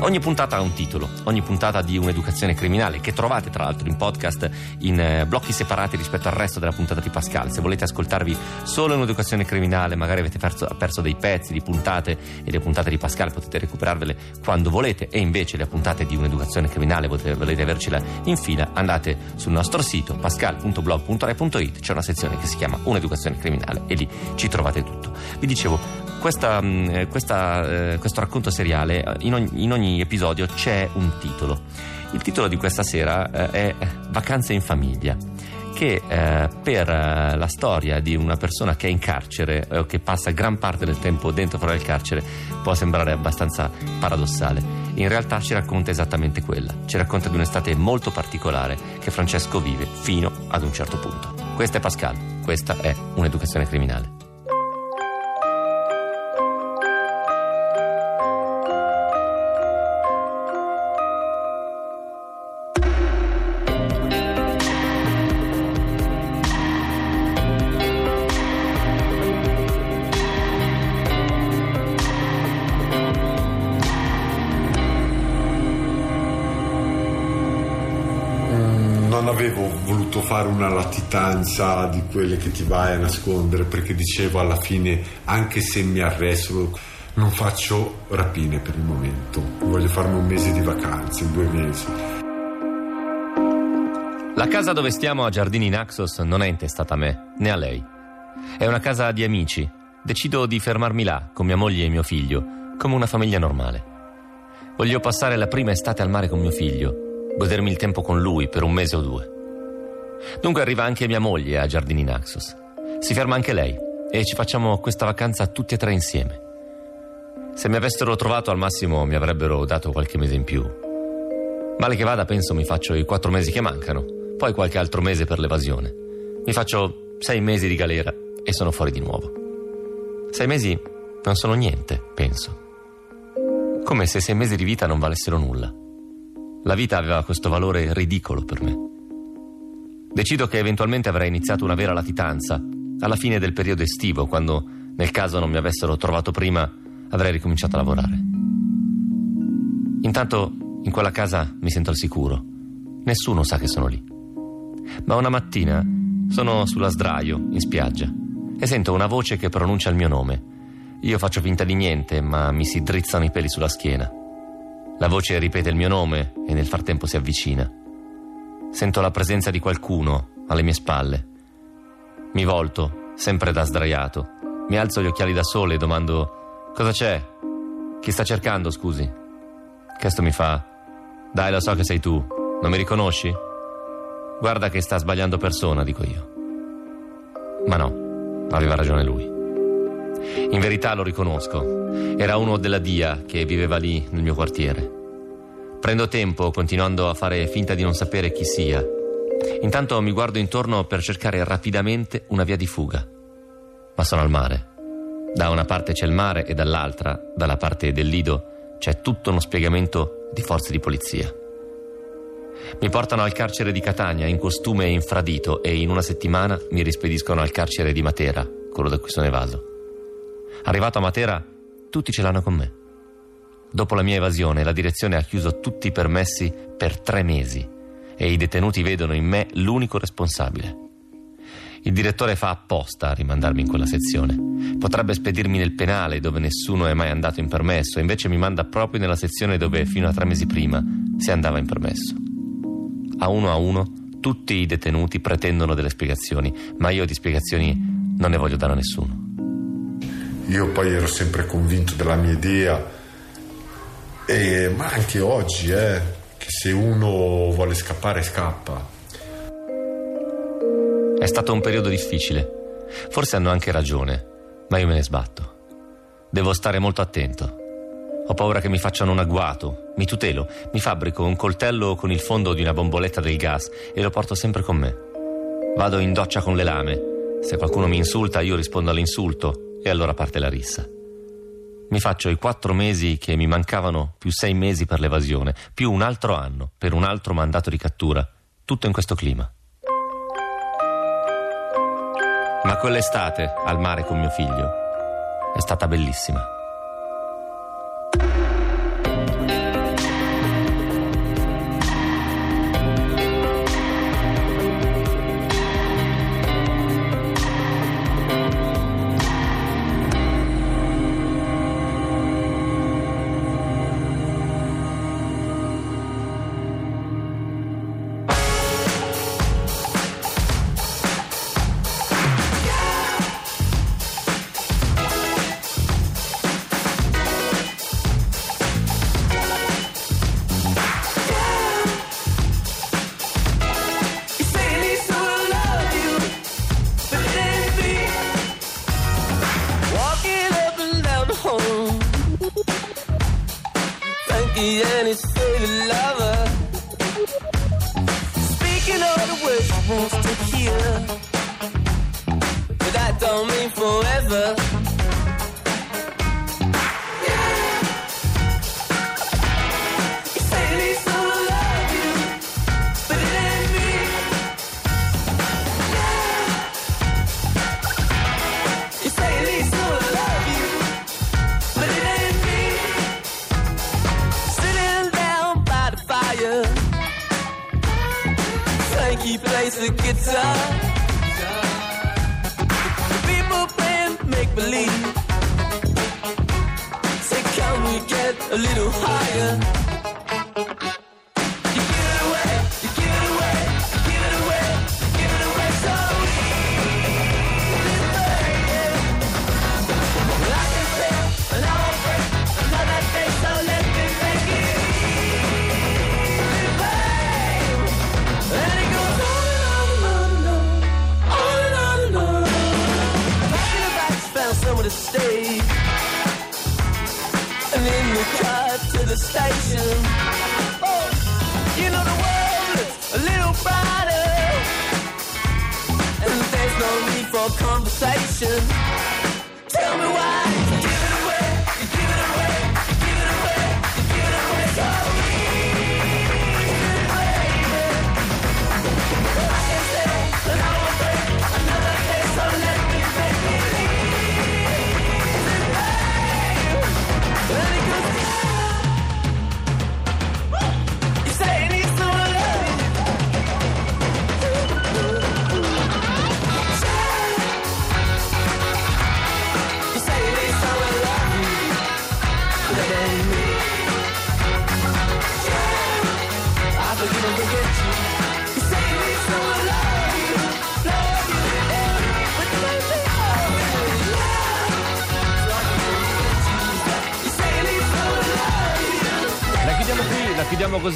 Ogni puntata ha un titolo, ogni puntata di un'educazione criminale che trovate tra l'altro in podcast in eh, blocchi separati rispetto al resto della puntata di Pascal. Se volete ascoltarvi solo un'educazione criminale, magari avete perso, perso dei pezzi di puntate e le puntate di Pascal potete recuperarvele quando volete e invece le puntate di un'educazione criminale volete, volete avercela in fila, andate sul nostro sito pascal.blog.rai.it, c'è una sezione che si chiama un'educazione criminale e lì ci trovate tutto. Vi dicevo, questa, mh, questa, eh, questo racconto seriale, eh, in ogni, in ogni episodio c'è un titolo. Il titolo di questa sera eh, è Vacanze in famiglia che eh, per eh, la storia di una persona che è in carcere eh, o che passa gran parte del tempo dentro fuori dal carcere può sembrare abbastanza paradossale. In realtà ci racconta esattamente quella, ci racconta di un'estate molto particolare che Francesco vive fino ad un certo punto. Questa è Pascal, questa è un'educazione criminale. Voluto fare una latitanza di quelle che ti vai a nascondere perché dicevo alla fine anche se mi arrestano non faccio rapine per il momento, voglio farmi un mese di vacanze, due mesi. La casa dove stiamo a Giardini Naxos non è intestata a me, né a lei. È una casa di amici. Decido di fermarmi là, con mia moglie e mio figlio, come una famiglia normale. Voglio passare la prima estate al mare con mio figlio, godermi il tempo con lui per un mese o due. Dunque arriva anche mia moglie a Giardini Naxos. Si ferma anche lei e ci facciamo questa vacanza tutti e tre insieme. Se mi avessero trovato al massimo mi avrebbero dato qualche mese in più. Male che vada, penso mi faccio i quattro mesi che mancano, poi qualche altro mese per l'evasione. Mi faccio sei mesi di galera e sono fuori di nuovo. Sei mesi non sono niente, penso. Come se sei mesi di vita non valessero nulla. La vita aveva questo valore ridicolo per me. Decido che eventualmente avrei iniziato una vera latitanza alla fine del periodo estivo, quando, nel caso non mi avessero trovato prima, avrei ricominciato a lavorare. Intanto, in quella casa mi sento al sicuro. Nessuno sa che sono lì. Ma una mattina sono sulla sdraio, in spiaggia, e sento una voce che pronuncia il mio nome. Io faccio finta di niente, ma mi si drizzano i peli sulla schiena. La voce ripete il mio nome e nel frattempo si avvicina. Sento la presenza di qualcuno alle mie spalle. Mi volto, sempre da sdraiato. Mi alzo gli occhiali da sole e domando: Cosa c'è? Chi sta cercando, scusi? Questo mi fa: Dai, lo so che sei tu. Non mi riconosci? Guarda che sta sbagliando persona, dico io. Ma no, aveva ragione lui. In verità lo riconosco. Era uno della DIA che viveva lì nel mio quartiere. Prendo tempo continuando a fare finta di non sapere chi sia. Intanto mi guardo intorno per cercare rapidamente una via di fuga. Ma sono al mare. Da una parte c'è il mare e dall'altra, dalla parte del lido, c'è tutto uno spiegamento di forze di polizia. Mi portano al carcere di Catania in costume infradito e in una settimana mi rispediscono al carcere di Matera, quello da cui sono evaso. Arrivato a Matera, tutti ce l'hanno con me. Dopo la mia evasione, la direzione ha chiuso tutti i permessi per tre mesi e i detenuti vedono in me l'unico responsabile. Il direttore fa apposta a rimandarmi in quella sezione. Potrebbe spedirmi nel penale dove nessuno è mai andato in permesso, invece mi manda proprio nella sezione dove fino a tre mesi prima si andava in permesso. A uno a uno, tutti i detenuti pretendono delle spiegazioni, ma io di spiegazioni non ne voglio dare a nessuno. Io poi ero sempre convinto della mia idea, e- ma anche oggi, eh, che se uno vuole scappare scappa. È stato un periodo difficile. Forse hanno anche ragione, ma io me ne sbatto. Devo stare molto attento. Ho paura che mi facciano un agguato. Mi tutelo, mi fabbrico un coltello con il fondo di una bomboletta del gas e lo porto sempre con me. Vado in doccia con le lame. Se qualcuno mi insulta, io rispondo all'insulto e allora parte la rissa. Mi faccio i quattro mesi che mi mancavano, più sei mesi per l'evasione, più un altro anno per un altro mandato di cattura. Tutto in questo clima. Ma quell'estate al mare con mio figlio è stata bellissima.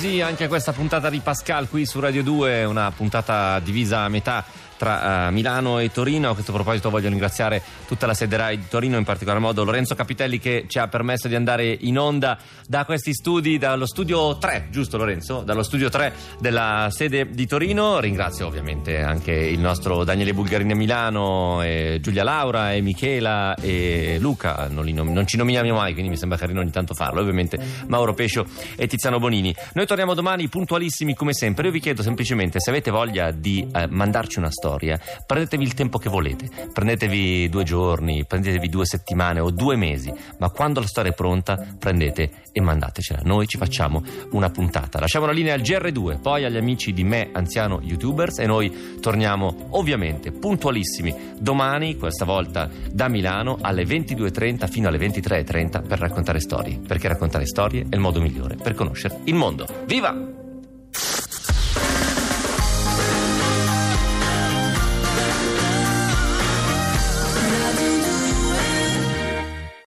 Così anche questa puntata di Pascal qui su Radio 2, una puntata divisa a metà tra eh, Milano e Torino. A questo proposito voglio ringraziare tutta la sede RAI di Torino, in particolar modo Lorenzo Capitelli che ci ha permesso di andare in onda da questi studi, dallo studio 3, giusto Lorenzo? Dallo studio 3 della sede di Torino. Ringrazio ovviamente anche il nostro Daniele Bulgarini a Milano, Giulia Laura e Michela e Luca, non, nom- non ci nominiamo mai, quindi mi sembra carino ogni tanto farlo, ovviamente Mauro Pescio e Tiziano Bonini. Noi torniamo domani puntualissimi come sempre. Io vi chiedo semplicemente se avete voglia di eh, mandarci una storia, prendetevi il tempo che volete, prendetevi due giorni, prendetevi due settimane o due mesi, ma quando la storia è pronta prendete e mandatecela. Noi ci facciamo una puntata. Lasciamo la linea al GR2, poi agli amici di me, anziano youtubers, e noi torniamo ovviamente puntualissimi domani, questa volta da Milano, alle 22.30 fino alle 23.30 per raccontare storie, perché raccontare storie è il modo migliore per conoscere il mondo. Viva!